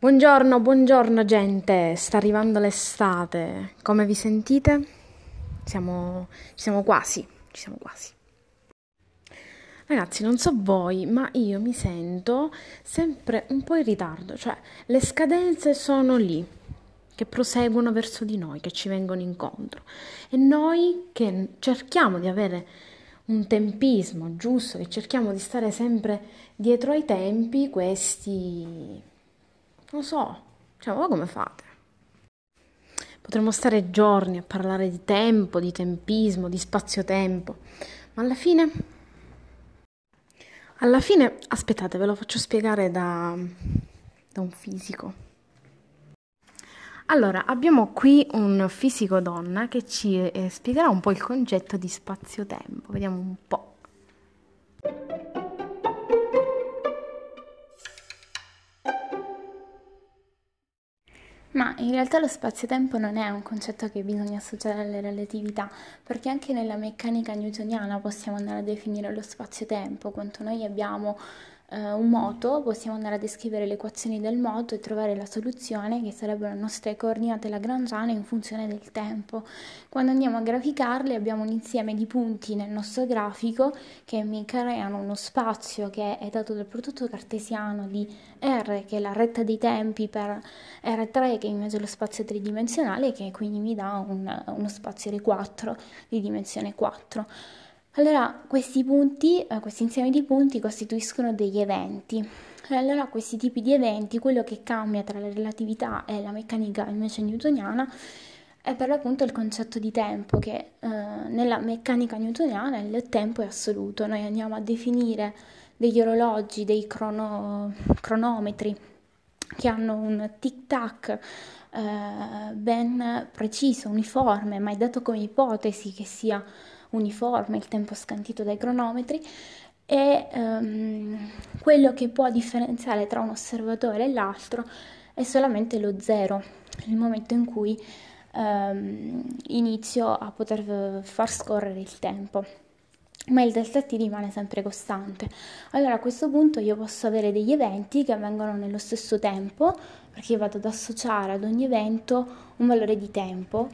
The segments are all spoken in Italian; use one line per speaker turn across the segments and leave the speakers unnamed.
Buongiorno, buongiorno gente, sta arrivando l'estate. Come vi sentite? Siamo, ci siamo quasi, ci siamo quasi. Ragazzi, non so voi, ma io mi sento sempre un po' in ritardo, cioè le scadenze sono lì, che proseguono verso di noi, che ci vengono incontro. E noi che cerchiamo di avere un tempismo giusto, che cerchiamo di stare sempre dietro ai tempi, questi non so, cioè, voi come fate? Potremmo stare giorni a parlare di tempo, di tempismo, di spazio-tempo, ma alla fine... Alla fine, aspettate, ve lo faccio spiegare da, da un fisico. Allora, abbiamo qui un fisico donna che ci eh, spiegherà un po' il concetto di spazio-tempo. Vediamo un po'.
Ma in realtà lo spazio-tempo non è un concetto che bisogna associare alla relatività, perché anche nella meccanica newtoniana possiamo andare a definire lo spazio-tempo, quanto noi abbiamo eh, un moto, possiamo andare a descrivere le equazioni del moto e trovare la soluzione che sarebbero le nostre coordinate lagrangiane in funzione del tempo. Quando andiamo a graficarle abbiamo un insieme di punti nel nostro grafico che mi creano uno spazio che è dato dal prodotto cartesiano di R, che è la retta dei tempi, per R3 che invece è lo spazio tridimensionale, che quindi mi dà un, uno spazio R4 di dimensione 4. Allora, questi punti, eh, questo insieme di punti costituiscono degli eventi. Allora, questi tipi di eventi, quello che cambia tra la relatività e la meccanica invece newtoniana è per l'appunto il concetto di tempo, che eh, nella meccanica newtoniana il tempo è assoluto. Noi andiamo a definire degli orologi, dei crono, cronometri che hanno un tic-tac eh, ben preciso, uniforme, ma è dato come ipotesi che sia uniforme, il tempo scantito dai cronometri, e um, quello che può differenziare tra un osservatore e l'altro è solamente lo zero, il momento in cui um, inizio a poter far scorrere il tempo. Ma il delta t rimane sempre costante. Allora a questo punto io posso avere degli eventi che avvengono nello stesso tempo, perché io vado ad associare ad ogni evento un valore di tempo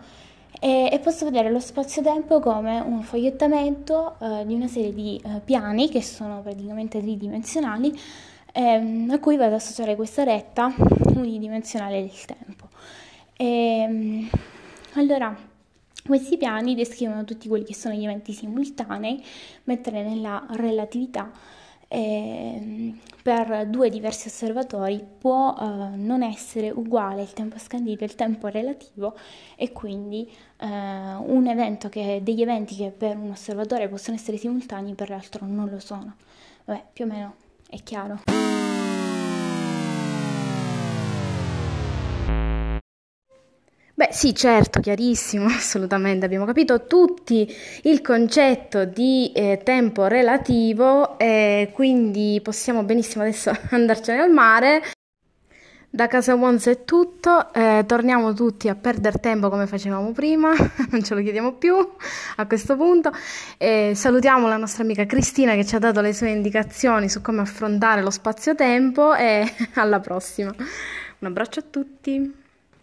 e, e posso vedere lo spazio-tempo come un fogliettamento eh, di una serie di eh, piani che sono praticamente tridimensionali ehm, a cui vado ad associare questa retta unidimensionale del tempo. E, ehm, allora, questi piani descrivono tutti quelli che sono gli eventi simultanei, mentre nella relatività eh, per due diversi osservatori può eh, non essere uguale il tempo scandito e il tempo relativo e quindi eh, che, degli eventi che per un osservatore possono essere simultanei per l'altro non lo sono. Vabbè, più o meno è chiaro.
Beh, sì, certo, chiarissimo, assolutamente. Abbiamo capito tutti il concetto di eh, tempo relativo e quindi possiamo benissimo adesso andarcene al mare. Da casa Wons è tutto, eh, torniamo tutti a perdere tempo come facevamo prima, non ce lo chiediamo più a questo punto. Eh, salutiamo la nostra amica Cristina che ci ha dato le sue indicazioni su come affrontare lo spazio-tempo e alla prossima. Un abbraccio a tutti.